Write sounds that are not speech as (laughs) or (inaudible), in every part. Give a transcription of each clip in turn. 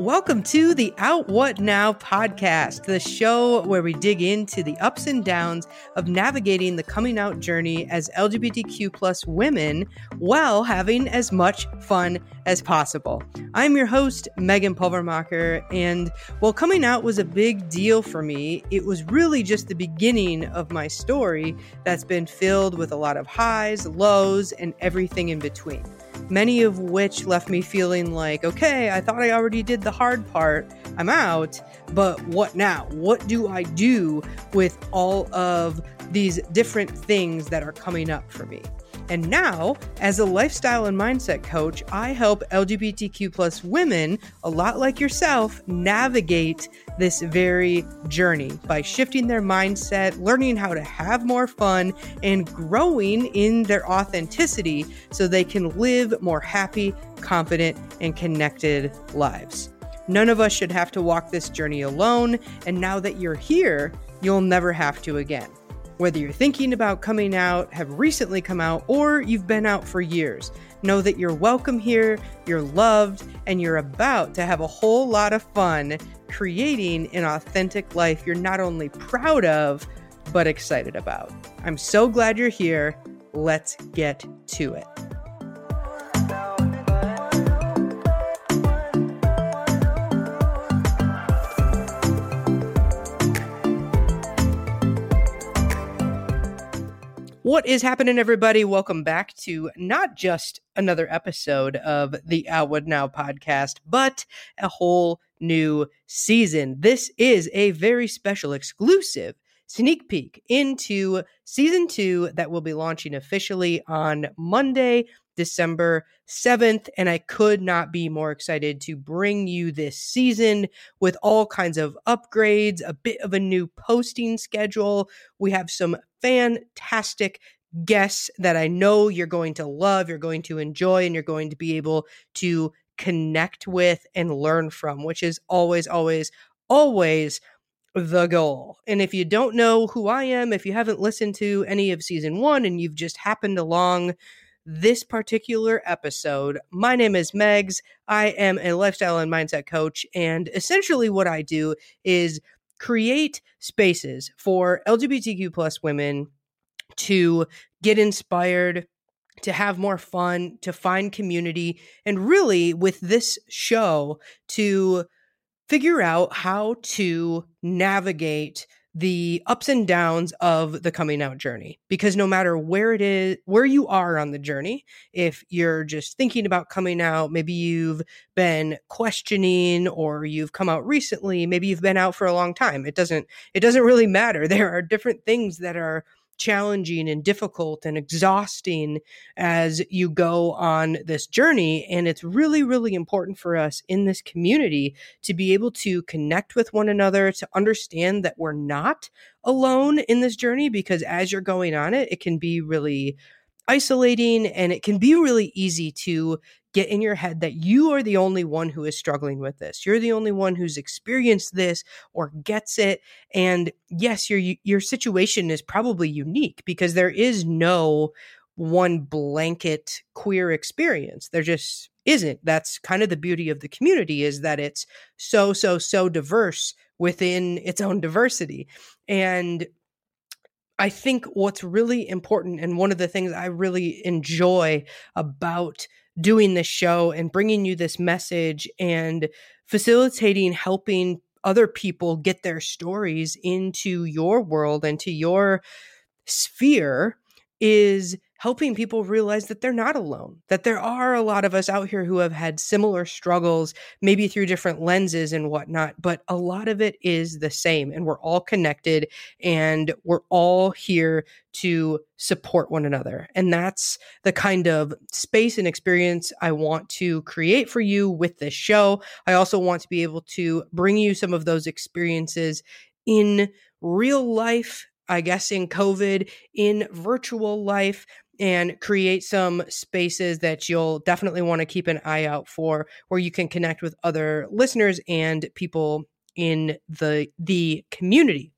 Welcome to the Out What Now podcast, the show where we dig into the ups and downs of navigating the coming out journey as LGBTQ plus women while having as much fun as possible. I'm your host, Megan Pulvermacher, and while coming out was a big deal for me, it was really just the beginning of my story that's been filled with a lot of highs, lows, and everything in between many of which left me feeling like, okay, I thought I already did the hard part. I'm out, but what now? What do I do with all of these different things that are coming up for me? And now, as a lifestyle and mindset coach, I help LGBTQ plus women, a lot like yourself, navigate this very journey by shifting their mindset, learning how to have more fun, and growing in their authenticity so they can live more happy, confident, and connected lives. None of us should have to walk this journey alone, and now that you're here, you'll never have to again. Whether you're thinking about coming out, have recently come out, or you've been out for years, know that you're welcome here, you're loved, and you're about to have a whole lot of fun creating an authentic life you're not only proud of, but excited about. I'm so glad you're here. Let's get to it. What is happening, everybody? Welcome back to not just another episode of the Out What Now podcast, but a whole new season. This is a very special exclusive sneak peek into season two that will be launching officially on Monday, December 7th. And I could not be more excited to bring you this season with all kinds of upgrades, a bit of a new posting schedule. We have some fantastic guests that I know you're going to love, you're going to enjoy, and you're going to be able to connect with and learn from, which is always, always, always the goal. And if you don't know who I am, if you haven't listened to any of season one and you've just happened along this particular episode, my name is Megs. I am a lifestyle and mindset coach. And essentially, what I do is create spaces for LGBTQ plus women to get inspired, to have more fun, to find community, and really with this show to figure out how to navigate the ups and downs of the coming out journey because no matter where it is where you are on the journey if you're just thinking about coming out maybe you've been questioning or you've come out recently maybe you've been out for a long time it doesn't it doesn't really matter. (laughs) There are different things that are challenging and difficult and exhausting as you go on this journey. And it's really, really important for us in this community to be able to connect with one another, to understand that we're not alone in this journey, because as you're going on it, it can be really isolating and it can be really easy to get in your head that you are the only one who is struggling with this. You're the only one who's experienced this or gets it. And yes, your your situation is probably unique because there is no one blanket queer experience. There just isn't. That's kind of the beauty of the community is that it's so so so diverse within its own diversity. And I think what's really important and one of the things I really enjoy about doing this show and bringing you this message and facilitating helping other people get their stories into your world and to your sphere is helping people realize that they're not alone, that there are a lot of us out here who have had similar struggles, maybe through different lenses and whatnot, but a lot of it is the same. And we're all connected and we're all here to support one another. And that's the kind of space and experience I want to create for you with this show. I also want to be able to bring you some of those experiences in real life I guess in COVID, in virtual life, and create some spaces that you'll definitely want to keep an eye out for where you can connect with other listeners and people in the the community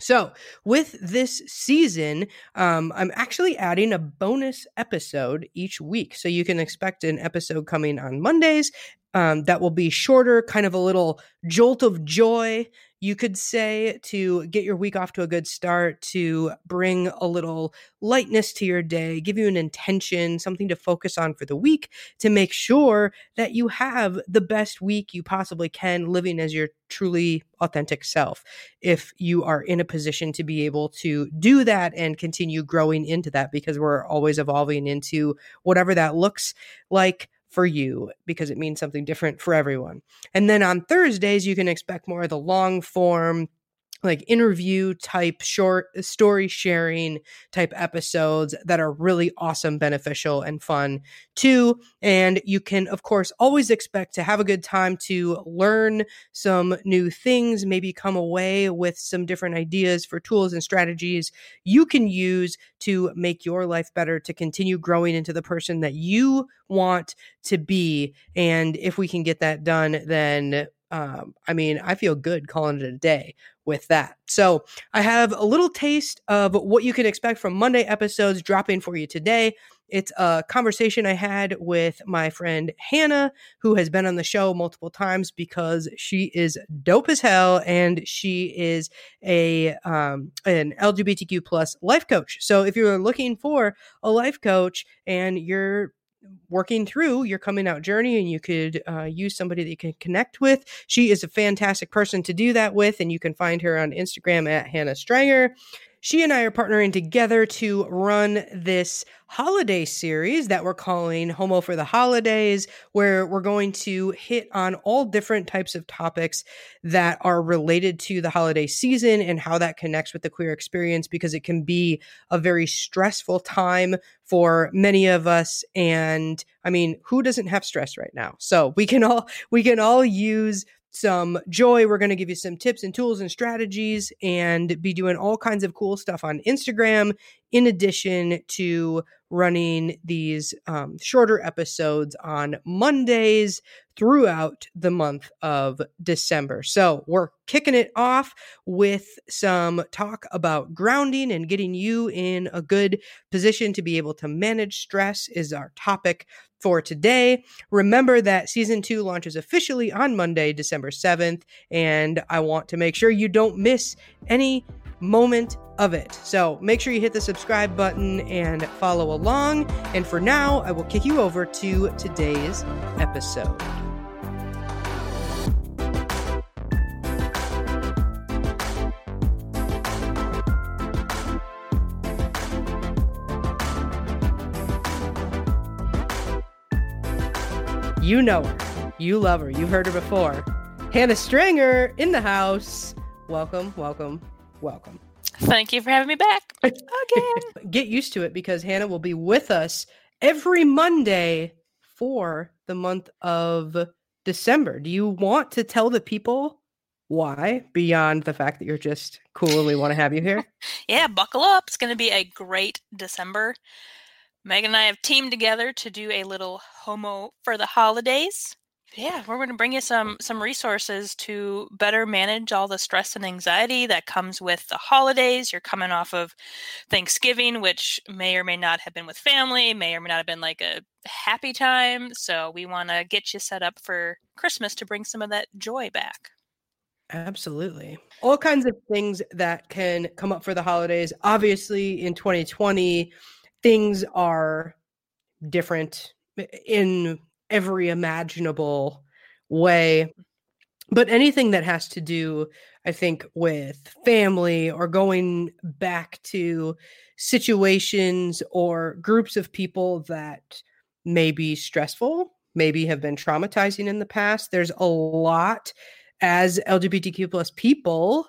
so, with this season, um, I'm actually adding a bonus episode each week. So, you can expect an episode coming on Mondays um, that will be shorter, kind of a little jolt of joy, you could say, to get your week off to a good start, to bring a little lightness to your day, give you an intention, something to focus on for the week, to make sure that you have the best week you possibly can living as your truly authentic self. If you are in a position to be able to do that and continue growing into that, because we're always evolving into whatever that looks like for you because it means something different for everyone. And then on Thursdays, you can expect more of the long form like interview type short story sharing type episodes that are really awesome beneficial and fun too and you can of course always expect to have a good time to learn some new things maybe come away with some different ideas for tools and strategies you can use to make your life better to continue growing into the person that you want to be and if we can get that done then um, I mean, I feel good calling it a day with that. So I have a little taste of what you can expect from Monday episodes dropping for you today. It's a conversation I had with my friend Hannah, who has been on the show multiple times because she is dope as hell and she is a um, an LGBTQ plus life coach. So if you're looking for a life coach and you're working through your coming out journey and you could uh, use somebody that you can connect with. She is a fantastic person to do that with, and you can find her on Instagram at Hannah Strenger she and I are partnering together to run this holiday series that we're calling Homo for the Holidays, where we're going to hit on all different types of topics that are related to the holiday season and how that connects with the queer experience because it can be a very stressful time for many of us. And I mean who doesn't have stress right now? So we can all we can all use some joy. We're going to give you some tips and tools and strategies and be doing all kinds of cool stuff on Instagram, in addition to running these um, shorter episodes on Mondays throughout the month of December. So we're kicking it off with some talk about grounding and getting you in a good position to be able to manage stress is our topic for today. Remember that season two launches officially on Monday, December 7th, and I want to make sure you don't miss any moment of it. So make sure you hit the subscribe button and follow along. And for now, I will kick you over to today's episode. You know her. You love her. You've heard her before. Hannah Strenger in the house. Welcome, welcome, welcome. Thank you for having me back again. (laughs) Get used to it because Hannah will be with us every Monday for the month of December. Do you want to tell the people why beyond the fact that you're just cool and we want to have you here? (laughs) yeah, buckle up. It's going to be a great December. Megan and I have teamed together to do a little homo for the holidays. Yeah, we're going to bring you some some resources to better manage all the stress and anxiety that comes with the holidays. You're coming off of Thanksgiving, which may or may not have been with family, may or may not have been like a happy time. So we want to get you set up for Christmas to bring some of that joy back. Absolutely. All kinds of things that can come up for the holidays. Obviously, in 2020, things are different eh, in every imaginable way. But anything that has to do, I think, with family or going back to situations or groups of people that may be stressful, maybe have been traumatizing in the past. There's a lot as LGBTQ plus people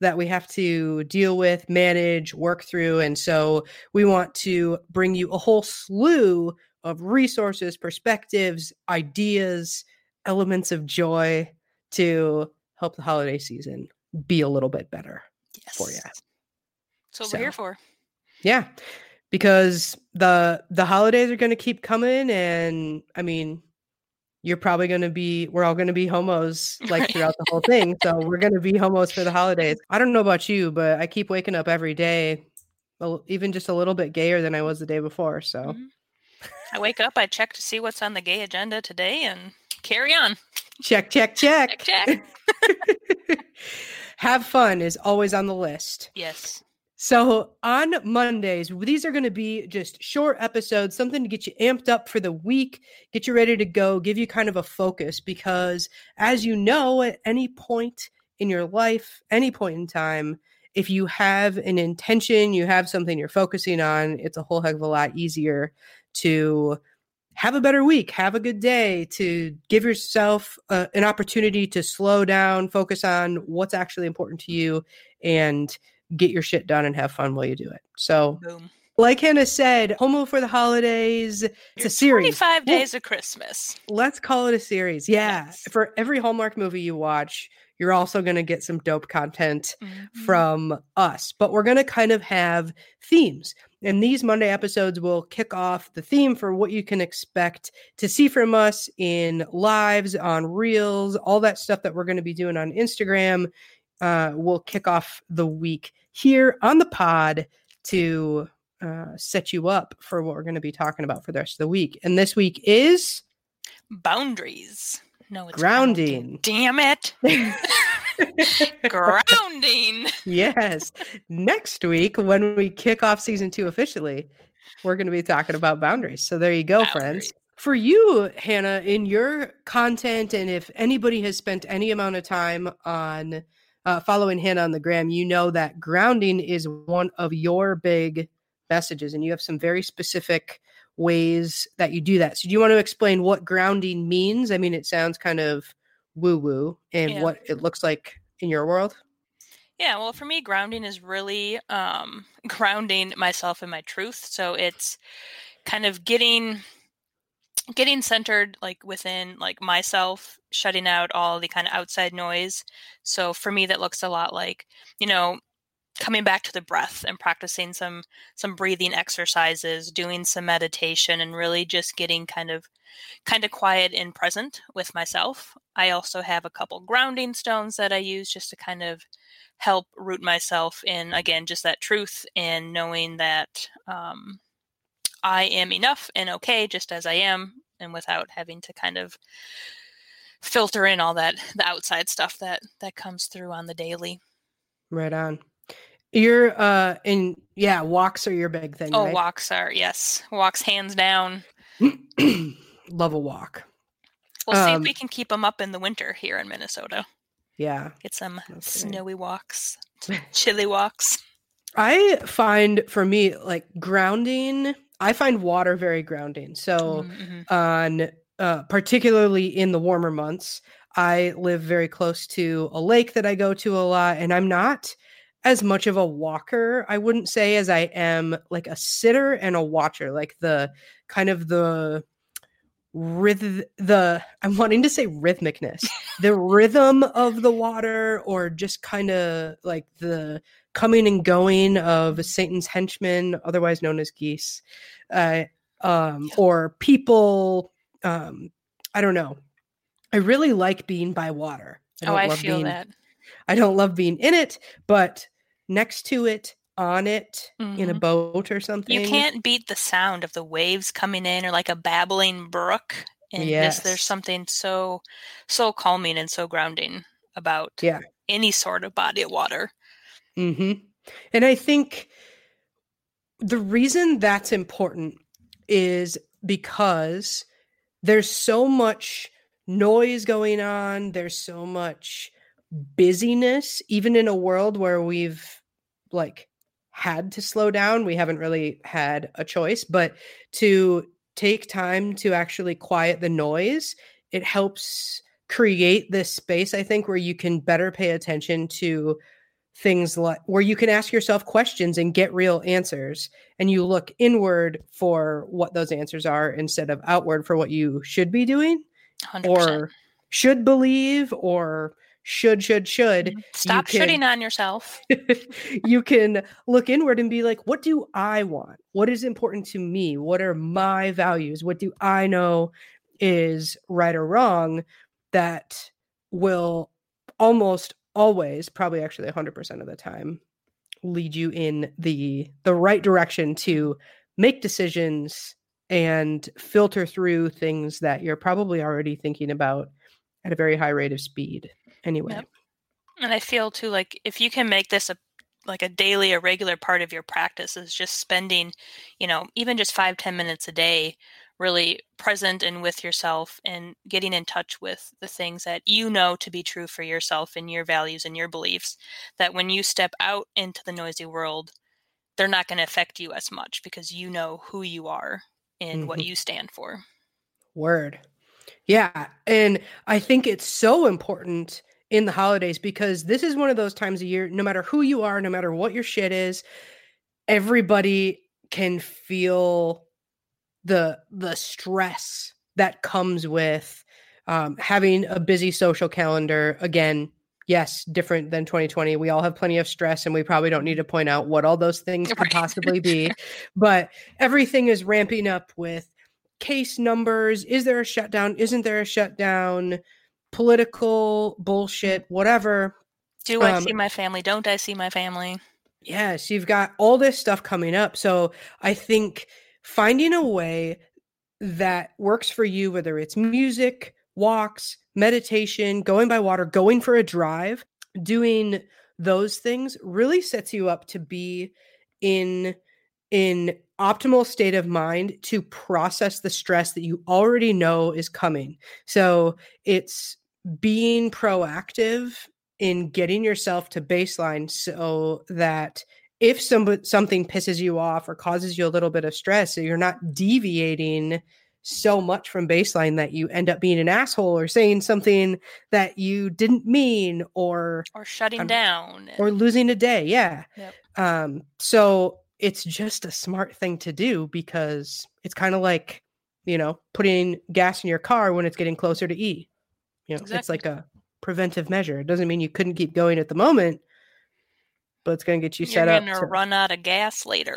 that we have to deal with, manage, work through. And so we want to bring you a whole slew of resources, perspectives, ideas, elements of joy to help the holiday season be a little bit better yes. for you. That's what so, we're here for. Yeah. Because the the holidays are going to keep coming and I mean you're probably going to be we're all going to be homos (laughs) like throughout the whole thing so we're going to be homos for the holidays i don't know about you but i keep waking up every day even just a little bit gayer than i was the day before so mm-hmm. I wake up, I check to see what's on the gay agenda today, and carry on. Check, check, check. Check, check. (laughs) Have fun is always on the list. yes. So on Mondays, these are going to be just short episodes, something to get you amped up for the week, get you ready to go, give you kind of a focus because as you know, at any point in your life, any point in time, if you have an intention, you have something you're focusing on, it's a whole heck of a lot easier to have a better week, have a good day, to give yourself uh, an opportunity to slow down, focus on what's actually important to you, and get your shit done and have fun while you do it. So, Boom. like Hannah said, Homo for the holidays. It's Your a series. 25 days of Christmas. Let's call it a series. Yeah. Yes. For every Hallmark movie you watch, you're also going to get some dope content Mhm. from us. But we're going to kind of have themes. And these Monday episodes will kick off the theme for what you can expect to see from us in lives, on reels, all that stuff that we're going to be doing on Instagram. Uh, will kick off the week here on the pod to uh, set you up for what we're going to be talking about for the rest of the week. And this week is boundaries. No, it's Grounding. Damn it. (laughs) Grounding. yes. Next week, when we kick off season two officially, we're going to be talking about boundaries. So there you go, friends. For you, Hannah, in your content, and if anybody has spent any amount of time on uh, following Hannah on the gram, you know that grounding is one of your big messages, and you have some very specific ways that you do that. So, do you want to explain what grounding means? I mean, it sounds kind of woo woo, and Yeah. what it looks like in your world. Yeah, well, for me, grounding is really um, (laughs) grounding myself in my truth. So it's kind of getting getting centered like within like myself shutting out all the kind of outside noise so for me that looks a lot like you know coming back to the breath and practicing some some breathing exercises doing some meditation and really just getting kind of kind of quiet and present with myself i also have a couple grounding stones that i use just to kind of help root myself in again just that truth and knowing that um, I am enough and okay just as I am, and without having to kind of filter in all that the outside stuff that that comes through on the daily. Right on. You're uh in yeah, walks are your big thing, Oh, right? walks are yes, walks hands down. (clears throat) Love a walk. We'll see if Um, we can keep them up in the winter here in Minnesota. Yeah. Get some Okay. snowy walks, some (laughs) chilly walks. I find for me like grounding, I find water very grounding. So Mhm, mhm. on uh particularly in the warmer months, I live very close to a lake that I go to a lot and I'm not as much of a walker, I wouldn't say as I am like a sitter and a watcher, like the kind of the rhythm the I'm wanting to say rhythmicness, the rhythm of the water or just kind of like the coming and going of Satan's henchmen, otherwise known as geese, uh, um, or people. Um, I don't know. I really like being by water. oh, I love feel being, that. I don't love being in it, but next to it, on it, in a Mhm. boat or something. You can't beat the sound of the waves coming in or like a babbling brook. And just, there's something so so calming and so grounding about Yeah. any sort of body of water. hmm And I think the reason that's important is because there's so much noise going on, there's so much busyness, even in a world where we've like had to slow down. We haven't really had a choice, but to take time to actually quiet the noise, it helps create this space, I think, where you can better pay attention to things like where you can ask yourself questions and get real answers and you look inward for what those answers are instead of outward for what you should be doing 100%. or should believe or should should should Mhm. Stop can- shitting on yourself. (laughs) you can look inward and be like what do i want what is important to me what are my values what do i know is right or wrong that will almost always probably actually 100% of the time lead you in the the right direction to make decisions and filter through things that you're probably already thinking about at a very high rate of speed anyway. Yep. And I feel too like if you can make this a like a daily a regular part of your practice is just spending, you know, even just five ten minutes a day really present and with yourself and getting in touch with the things that you know to be true for yourself and your values and your beliefs that when you step out into the noisy world they're not going to affect you as much because you know who you are and mm-hmm. what you stand for word yeah and i think it's so important in the holidays because this is one of those times of year no matter who you are no matter what your shit is everybody can feel the the stress that comes with um, having a busy social calendar. Again yes different than 2020 we all have plenty of stress and we probably don't need to point out what all those things (laughs) could possibly be but everything is ramping up with case numbers. Is there a shutdown? Isn't there a shutdown political bullshit whatever do i um, see my family don't i see my family yes you've got all this stuff coming up so i think finding a way that works for you, whether it's music, walks, meditation, going by water, going for a drive, doing those things really sets you up to be in in optimal state of mind to process the stress that you already know is coming. So it's being proactive in getting yourself to baseline so that if some, something pisses you off or causes you a little bit of stress, so you're not deviating so much from baseline that you end up being an asshole or saying something that you didn't mean or or shutting um, down or losing a day yeah yep. um so it's just a smart thing to do because it's kind of like you know putting gas in your car when it's getting closer to e you know exactly. it's like a preventive measure it doesn't mean you couldn't keep going at the moment but it's going to get you You're set up. You're going to run out of gas later.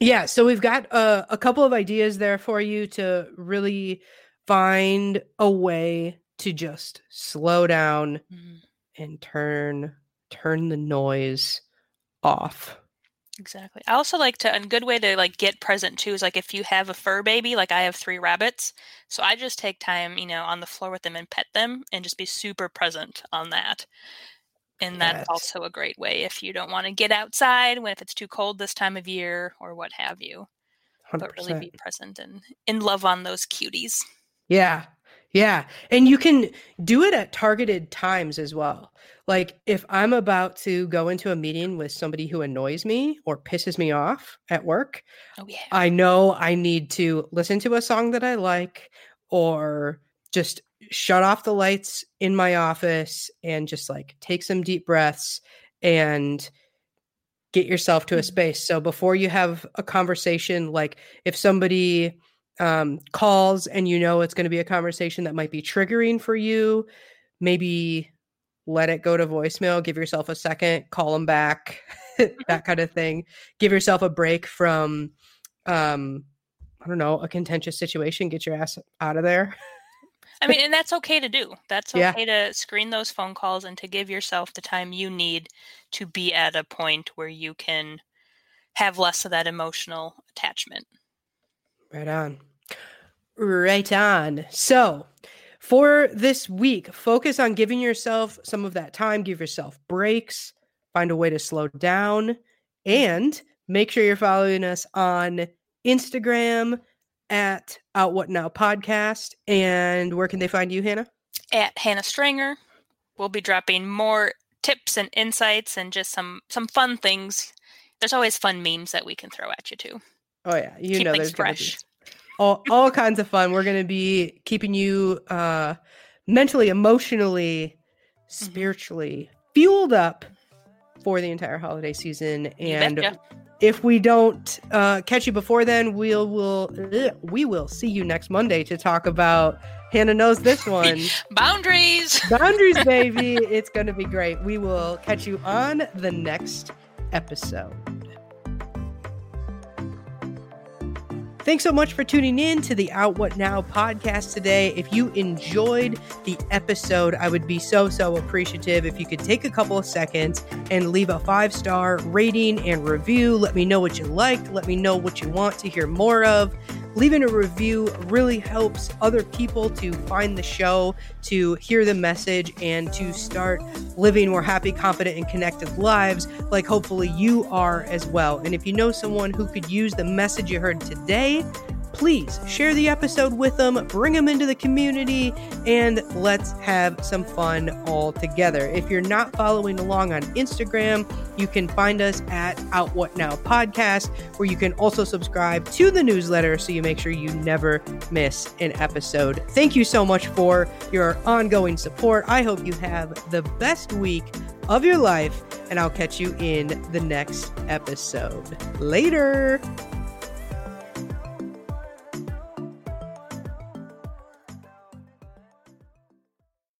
Yeah, so we've got uh, a couple of ideas there for you to really find a way to just slow down mm-hmm. and turn turn the noise off. Exactly. I also like to a good way to like get present too is like if you have a fur baby, like I have three rabbits, so I just take time, you know, on the floor with them and pet them and just be super present on that. And that's yes. also a great way if you don't want to get outside when if it's too cold this time of year or what have you. 100%. But really be present and in love on those cuties. Yeah. Yeah. And you can do it at targeted times as well. Like if I'm about to go into a meeting with somebody who annoys me or pisses me off at work, oh, yeah. I know I need to listen to a song that I like or just shut off the lights in my office and just like take some deep breaths and get yourself to a mm-hmm. space. So before you have a conversation, like if somebody um, calls and you know it's going to be a conversation that might be triggering for you, maybe let it go to voicemail, give yourself a second, call them back, (laughs) mm-hmm. that kind of thing. Give yourself a break from, um, I don't know, a contentious situation, get your ass out of there. I mean, and that's okay to do. That's okay yeah. to screen those phone calls and to give yourself the time you need to be at a point where you can have less of that emotional attachment. Right on. Right on. So, for this week, focus on giving yourself some of that time, give yourself breaks, find a way to slow down, and make sure you're following us on Instagram, at Out What Now podcast. And where can they find you, Hannah? At Hannah Strenger. We'll be dropping more tips and insights and just some some fun things. There's always fun memes that we can throw at you too. Oh yeah, you Keep know there's fresh. All all kinds of fun. We're gonna be keeping you uh mentally, emotionally, mm-hmm. spiritually fueled up for the entire holiday season and if we don't uh, catch you before then, we'll will we will see you next Monday to talk about Hannah knows this (laughs) one. Boundaries. (laughs) Boundaries, baby. it's going to be great. We will catch you on the next episode. Thanks so much for tuning in to the Out What Now podcast today. If you enjoyed the episode, I would be so, so appreciative if you could take a couple of seconds and leave a five star rating and review. Let me know what you liked. Let me know what you want to hear more of leaving a review really helps other people to find the show, to hear the message, and to start living more happy, confident, and connected lives like hopefully you are as well. And if you know someone who could use the message you heard today, please share the episode with them, bring them into the community, and let's have some fun all together. If you're not following along on Instagram, you can find us at Out What Now Podcast, where you can also subscribe to the newsletter so you make sure you never miss an episode. Thank you so much for your ongoing support. I hope you have the best week of your life, and I'll catch you in the next episode. Later.